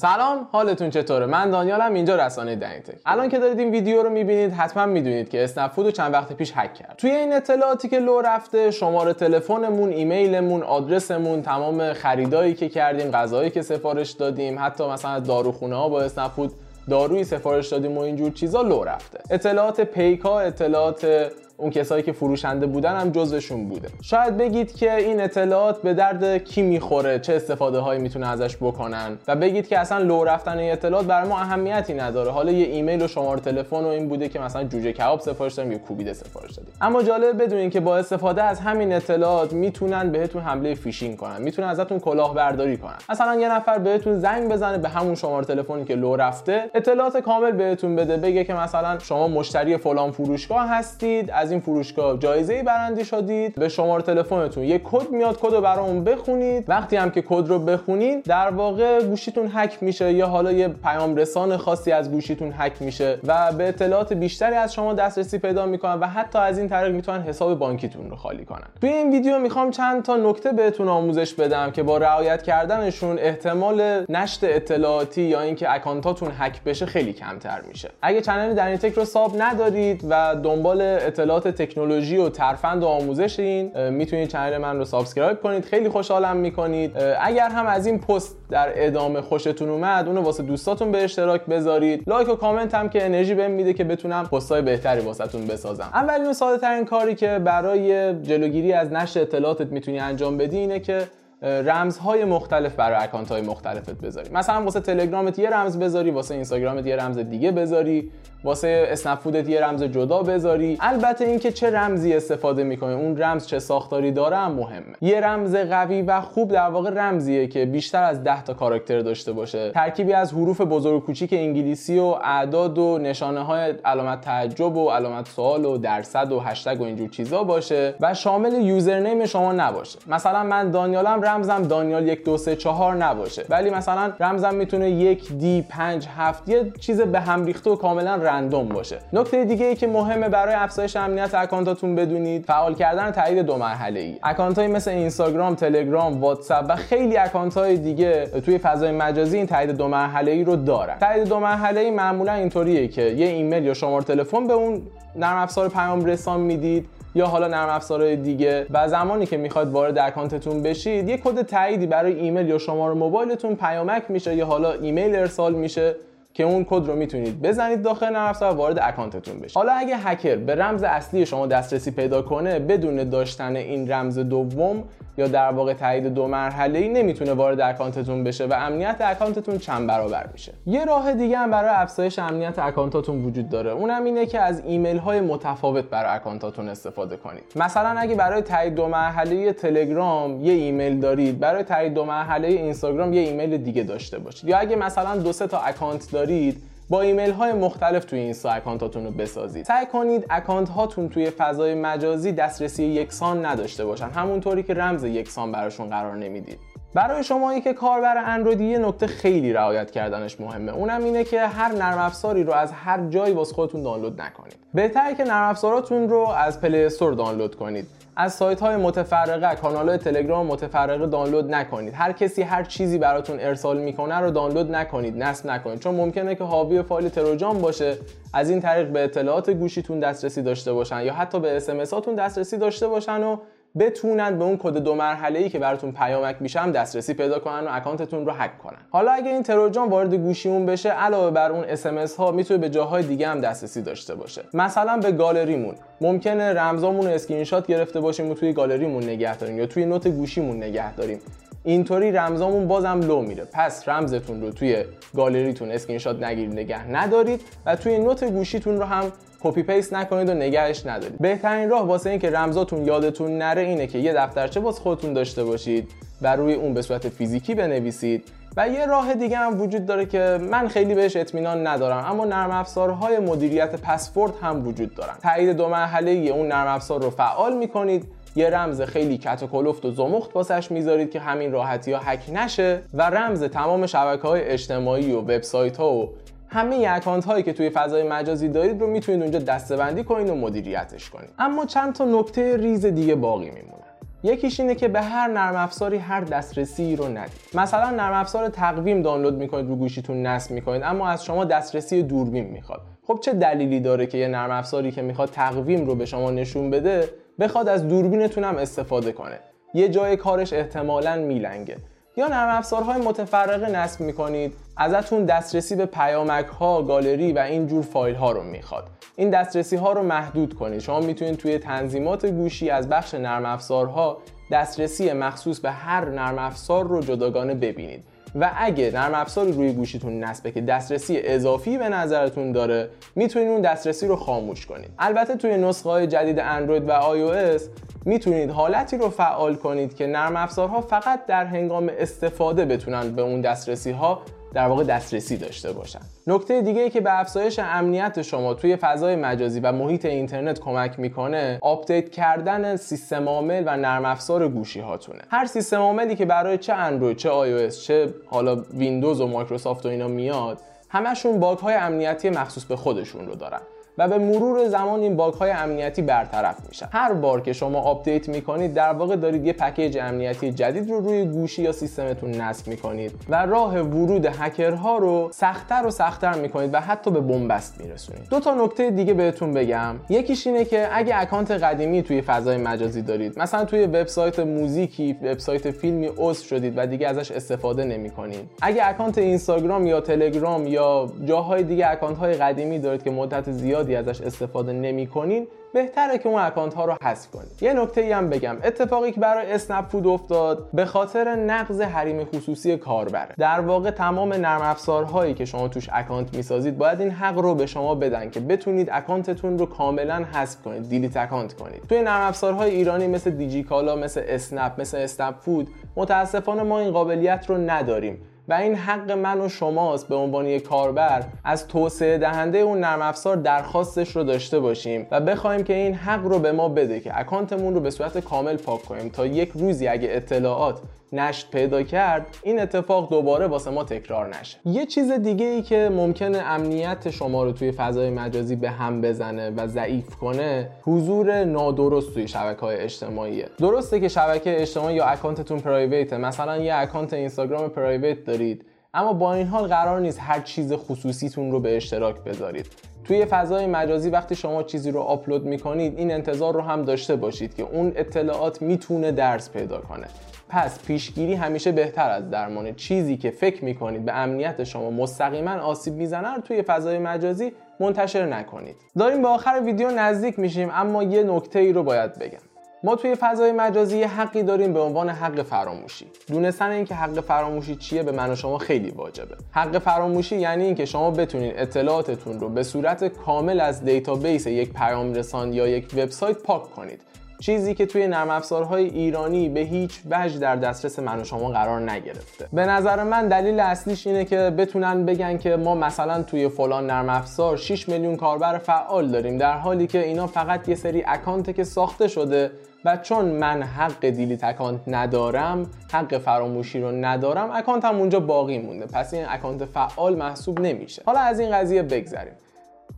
سلام حالتون چطوره؟ من دانیالم اینجا رسانه دنیتک الان که دارید این ویدیو رو می‌بینید حتما می‌دونید که اسنپ فود چند وقت پیش هک شد توی این اطلاعاتی که لو رفته شماره تلفنمون ایمیلمون آدرسمون تمام خریدایی که کردیم غذایی که سفارش دادیم حتی مثلا داروخونه ها با اسنپ فود دارویی سفارش دادیم و اینجور چیزا لو رفته. اطلاعات پیکا اطلاعات اون کسایی که فروشنده بودن هم جزشون بوده. شاید بگید که این اطلاعات به درد کی می‌خوره؟ چه استفاده هایی می‌تونه ازش بکنن؟ و بگید که اصلا لو رفتن این اطلاعات برای ما اهمیتی نداره. حالا یه ایمیل و شماره تلفن و این بوده که مثلا جوجه کباب سفارش دادیم یا کوبیده سفارش دادیم. اما جالب بدونین که با استفاده از همین اطلاعات می‌تونن بهتون حمله فیشینگ کنن. می‌تونن ازتون کلاهبرداری کنن. مثلا یه نفر بهتون زنگ بزنه به همون شماره تلفنی که لو رفته اطلاعات کامل بهتون بده. بگه که مثلا شما مشتری فلان فروشگاه هستید از این فروشگاه جایزه ای برنده شدید. به شماره تلفنتون یه کد میاد کد رو برامون بخونید. وقتی هم که کد رو بخونید در واقع گوشیتون هک میشه یا حالا یه پیام رسان خاصی از گوشیتون هک میشه و به اطلاعات بیشتری از شما دسترسی پیدا می‌کنن و حتی از این طریق می‌تونن حساب بانکیتون رو خالی کنن. توی این ویدیو می‌خوام چند تا نکته بهتون آموزش بدم که با رعایت کردنشون احتمال نشت اطلاعاتی یا اینکه اکانتاتون هک بشه خیلی کمتر میشه. اگه channel دنیتک رو sub ندارید و دنبال اطلاعات تکنولوژی و ترفند و آموزشین می‌تونید channel من رو subscribe کنید. خیلی خوشحالم می‌کنید. اگر هم از این پست در ادامه خوشتون اومد اونو واسه دوستاتون به اشتراک بذارید. لایک و کامنت هم که انرژی بهم میده که بتونم پستای بهتری واسهتون بسازم. اولین و ساده ترین کاری که برای جلوگیری از نشت اطلاعاتت می‌تونی انجام بدی اینه که رمزهای مختلف برای اکانت های مختلفت بذاری. مثلا واسه تلگرامت یه رمز بذاری واسه اینستاگرامت یه رمز دیگه بذاری واسه اسنپ یه رمز جدا بذاری. البته اینکه چه رمزی استفاده می‌کنه اون رمز چه ساختاری داره هم مهمه. یه رمز قوی و خوب در واقع رمزیه که بیشتر از 10 تا کاراکتر داشته باشه. ترکیبی از حروف بزرگ و کوچیک انگلیسی و اعداد و نشانه های علامت تعجب و علامت سوال و درصد و هشتگ و اینجور چیزا باشه و شامل username شما نباشه. مثلا من دانیالم رمزم دانیال 1 2 3 4 نباشه. ولی مثلا رمزم می‌تونه 1 D 5 7 یه چیز به هم ریخته و کاملا random باشه. نکته دیگه ای که مهمه برای افزایش امنیت اکانتاتون بدونید فعال کردن تایید دو مرحله ای اکانت های مثل اینستاگرام تلگرام واتساپ و خیلی اکانت های دیگه توی فضای مجازی این تایید دو مرحله ای رو دارن. تایید دو مرحله ای معمولا اینطوریه که یه ایمیل یا شماره تلفن به اون نرم افزار پیام رسان می‌دید. یا حالا نرم افزارهای دیگه. و زمانی که می‌خواید وارد اکانتتون بشید یه کد تاییدی برای ایمیل یا شماره موبایلتون پیامک میشه یا حالا ایمیل ارسال میشه که اون کد رو می‌تونید بزنید داخل نرم افزار وارد اکانتتون بشید. حالا اگه هکر به رمز اصلی شما دسترسی پیدا کنه بدون داشتن این رمز دوم یا در واقع تایید دو مرحله ای نمی‌تونه وارد اکانتتون بشه و امنیت اکانتتون چند برابر میشه. یه راه دیگه هم برای افزایش امنیت اکانتاتون وجود داره. اونم اینه که از ایمیل های متفاوت برای اکانتاتون استفاده کنید. مثلا اگه برای تایید دو مرحله تلگرام یه ایمیل دارید برای تایید دو مرحله اینستاگرام یه ایمیل دیگه داشته باشید. یا اگه مثلا دو سه تا اکانت دارید با ایمیل های مختلف توی اینستا اکانتاتون رو بسازید. سعی کنید اکانت هاتون توی فضای مجازی دسترسی یکسان نداشته باشن همونطوری که رمز یکسان براشون قرار نمی‌دید. برای شمایی که کاربر اندرویدید یه نکته خیلی رعایت کردنش مهمه. اونم اینه که هر نرم افزاری رو از هر جایی واسه خودتون دانلود نکنید. بهتره که نرم افزاراتون رو از Play Store دانلود کنید. از سایت های متفرقه کانال های تلگرام متفرقه دانلود نکنید. هر کسی هر چیزی براتون ارسال می‌کنه رو دانلود نکنید نصب نکنید. چون ممکنه که حاوی فایل تروجان باشه از این طریق به اطلاعات گوشیتون دسترسی داشته باشن یا حتی به SMS هاتون دسترسی داشته باشن و بتونن به اون کد دو مرحله ای که براتون پیامک میشه هم دسترسی پیدا کنن و اکانتتون رو هک کنن. حالا اگه این تروجان وارد گوشیمون بشه علاوه بر اون SMS ها می‌تونه به جاهای دیگه هم دسترسی داشته باشه. مثلا به گالریمون. ممکنه رمزامون رو اسکرین شات گرفته باشیم و توی گالریمون نگه داریم یا توی note گوشیمون نگه داریم. اینطوری رمزامون بازم لو میره. پس رمزتون رو توی گالریتون اسکرین شات نگیرید نگه ندارید و توی note گوشیتون رو هم copy paste نکنید و نگهش ندارید. بهترین راه واسه اینکه رمزاتون یادتون نره اینه که یه دفترچه واسه خودتون داشته باشید و روی اون به صورت فیزیکی بنویسید و یه راه دیگه هم وجود داره که من خیلی بهش اطمینان ندارم اما نرم افزارهای مدیریت پسورد هم وجود دارن. تایید دو مرحله اون نرم افزار رو فعال می‌کنید یه رمز خیلی کت و کلفت و زمخت واسش می‌ذارید که همین راحتی ها هک نشه و رمز تمام شبکه های اجتماعی و وبسایت ها و همه اکانت هایی که توی فضای مجازی دارید رو می‌تونید اونجا دستبندی کنید و مدیریتش کنید اما چند تا نکته ریز دیگه باقی میمونه. یکیش اینه که به هر نرم افزاری هر دسترسی رو ندید. مثلا نرم افزار تقویم دانلود می‌کنید رو گوشیتون نصب می‌کنید اما از شما دسترسی دوربین می‌خواد. خب چه دلیلی داره که یه نرم افزاری که می‌خواد تقویم رو به شما نشون بده بخواد از دوربینتون هم استفاده کنه؟ یه جای کارش احتمالا میلنگه. یا نرم افزارهای متفرقه نصب می‌کنید ازتون دسترسی به پیامک ها گالری و اینجور فایل ها رو می‌خواد. این دسترسی ها رو محدود کنید. شما می‌تونید توی تنظیمات گوشی از بخش نرم افزارها دسترسی مخصوص به هر نرم افزار رو جداگانه ببینید. و اگه نرم افزاری روی گوشیتون نصبه که دسترسی اضافی به نظرتون داره می‌تونید اون دسترسی رو خاموش کنید. البته توی نسخه های جدید اندروید و iOS می‌تونید حالتی رو فعال کنید که نرم افزارها فقط در هنگام استفاده بتونن به اون دسترسی ها در واقع دسترسی داشته باشن. نکته دیگه ای که به افزایش امنیت شما توی فضای مجازی و محیط اینترنت کمک می‌کنه آپدیت کردن سیستم عامل و نرم افزار گوشی هاتونه. هر سیستم عاملی که برای چه اندروید چه iOS چه حالا ویندوز و مایکروسافت و اینا میاد همشون باگ های امنیتی مخصوص به خودشون رو دارن. و به مرور زمان این باگ های امنیتی برطرف میشن. هر بار که شما آپدیت می‌کنید در واقع دارید یه package امنیتی جدید رو روی گوشی یا سیستمتون نصب می‌کنید و راه ورود هکرها رو سختتر و سختتر می‌کنید و حتی به بنبست میرسونید. دو تا نکته دیگه بهتون بگم. یکیش اینه که اگه اکانت قدیمی توی فضای مجازی دارید مثلا توی وبسایت موزیکی وبسایت فیلمی عضو شدید و دیگه ازش استفاده نمی‌کنید. اگه اکانت اینستاگرام یا تلگرام یا جاهای دیگه اکانت های قدیمی دارید که مدت زیادی ازش استفاده نمی‌کنین بهتره که اون اکانت ها رو حذف کنید یه نکته ای هم بگم اتفاقی که برای اسنپ فود افتاد به خاطر نقض حریم خصوصی کاربره در واقع تمام نرم افزارهایی که شما توش اکانت می‌سازید باید این حق رو به شما بدن که بتونید اکانتتون رو کاملا حذف کنید delete account کنید. توی نرم افزارهای ایرانی مثل دیجیکالا مثل اسنپ مثل اسنپ فود متاسفانه ما این قابلیت رو نداریم. و این حق من و شماست به عنوان یک کاربر. از توسعه دهنده اون نرم افزار درخواستش رو داشته باشیم و بخوایم که این حق رو به ما بده که اکانتمون رو به صورت کامل پاک کنیم تا یک روزی اگه اطلاعات نشت پیدا کرد این اتفاق دوباره واسه ما تکرار نشه. یه چیز دیگه ای که ممکنه امنیت شما رو توی فضای مجازی به هم بزنه و ضعیف کنه حضور نادرست توی شبکه های اجتماعیه. درسته که شبکه اجتماعی یا اکانتتون private ه. مثلا یه اکانت اینستاگرام private دارید. اما با این حال قرار نیست هر چیز خصوصیتون رو به اشتراک بذارید. توی فضای مجازی وقتی شما چیزی رو آپلود می‌کنید این انتظار رو هم داشته باشید که اون اطلاعات می‌تونه درز پیدا کنه. پس پیشگیری همیشه بهتر از درمانه. چیزی که فکر می‌کنید به امنیت شما مستقیما آسیب می‌زنه رو توی فضای مجازی منتشر نکنید. داریم به آخر ویدیو نزدیک میشیم اما یه نکته ای رو باید بگم. ما توی فضای مجازی حقی داریم به عنوان حق فراموشی. دونستن اینکه حق فراموشی چیه به من و شما خیلی واجبه. حق فراموشی یعنی اینکه شما بتونید اطلاعاتتون رو به صورت کامل از دیتابیس یک پیام رسان یا یک وبسایت پاک کنید. چیزی که توی نرم افزارهای ایرانی به هیچ وجه در دسترس من و شما قرار نگرفته. به نظر من دلیل اصلیش اینه که بتونن بگن که ما مثلا توی فلان نرم افزار 6 میلیون کاربر فعال داریم در حالی که اینا فقط یه سری اکانت که ساخته شده و چون من حق delete account ندارم حق فراموشی رو ندارم اکانتم اونجا باقی مونده. پس این اکانت فعال محسوب نمیشه. حالا از این قضیه بگذریم.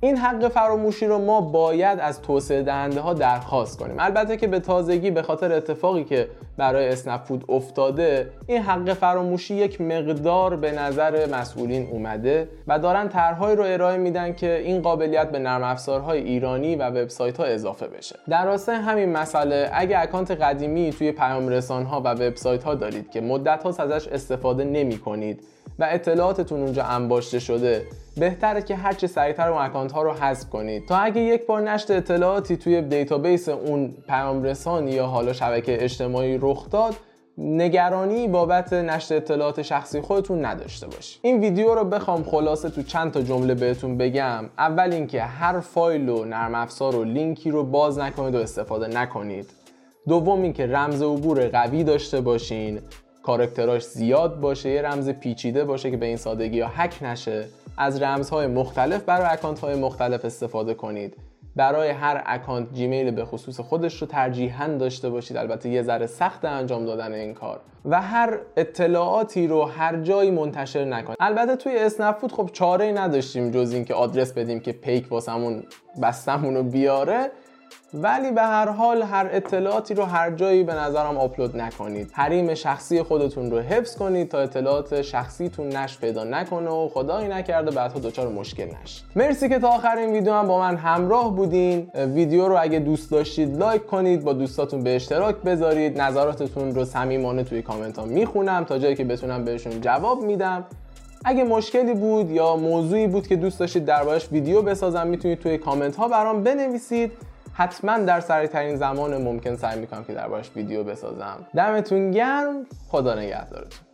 این حق فراموشی رو ما باید از توسعه دهنده ها درخواست کنیم. البته که به تازگی به خاطر اتفاقی که برای اسنپ فود افتاده این حق فراموشی یک مقدار به نظر مسئولین اومده و دارن طرحهایی رو ارائه میدن که این قابلیت به نرم افزارهای ایرانی و وبسایت ها اضافه بشه. در راستای همین مسئله اگه اکانت قدیمی توی پیام رسان ها و وبسایت ها دارید که مدت هاست ازش استفاده نمی کنید و اطلاعاتتون اونجا انباشته شده. بهتره که هرچه سریعتر اون اکانت ها رو حذف کنید. تا اگه یک بار نشت اطلاعاتی توی دیتابیس اون پیام رسان یا حالا شبکه اجتماعی رخ داد نگرانی بابت نشر اطلاعات شخصی خودتون نداشته باشید. این ویدیو رو بخوام خلاصه تو چند تا جمله بهتون بگم. اول اینکه هر فایل و نرم افزار و لینکی رو باز نکنید و استفاده نکنید. دوم اینکه رمز عبور قوی داشته باشین. کارکتراش زیاد باشه یه رمز پیچیده باشه که به این سادگی یا هک نشه. از رمزهای مختلف برای اکانت های مختلف استفاده کنید. برای هر اکانت جیمیل به خصوص خودش رو ترجیحاً داشته باشید. البته یه ذره سخت انجام دادن این کار. و هر اطلاعاتی رو هر جایی منتشر نکنید. البته توی اسنپ فود خب چاره نداشتیم جز اینکه آدرس بدیم که پیک واسمون بستمون رو بیاره. ولی به هر حال هر اطلاعاتی رو هر جایی به نظرم آپلود نکنید. حریم شخصی خودتون رو حفظ کنید تا اطلاعات شخصیتون نشت پیدا نکنه و خدایی نکرده بعدها دچار مشکل نشید مرسی که تا آخر این ویدیو هم با من همراه بودین. ویدیو رو اگه دوست داشتید لایک کنید با دوستاتون به اشتراک بذارید. نظراتتون رو صمیمانه توی کامنت ها می‌خونم تا جایی که بتونم بهشون جواب میدم. اگه مشکلی بود یا موضوعی بود که دوست داشتید دربارش ویدیو بسازم می‌تونید توی کامنت ها برام بنویسید. حتما در سریع ترین زمان ممکن سعی می‌کنم که دربارش ویدیو بسازم. دمتون گرم. خدا نگهدارتون.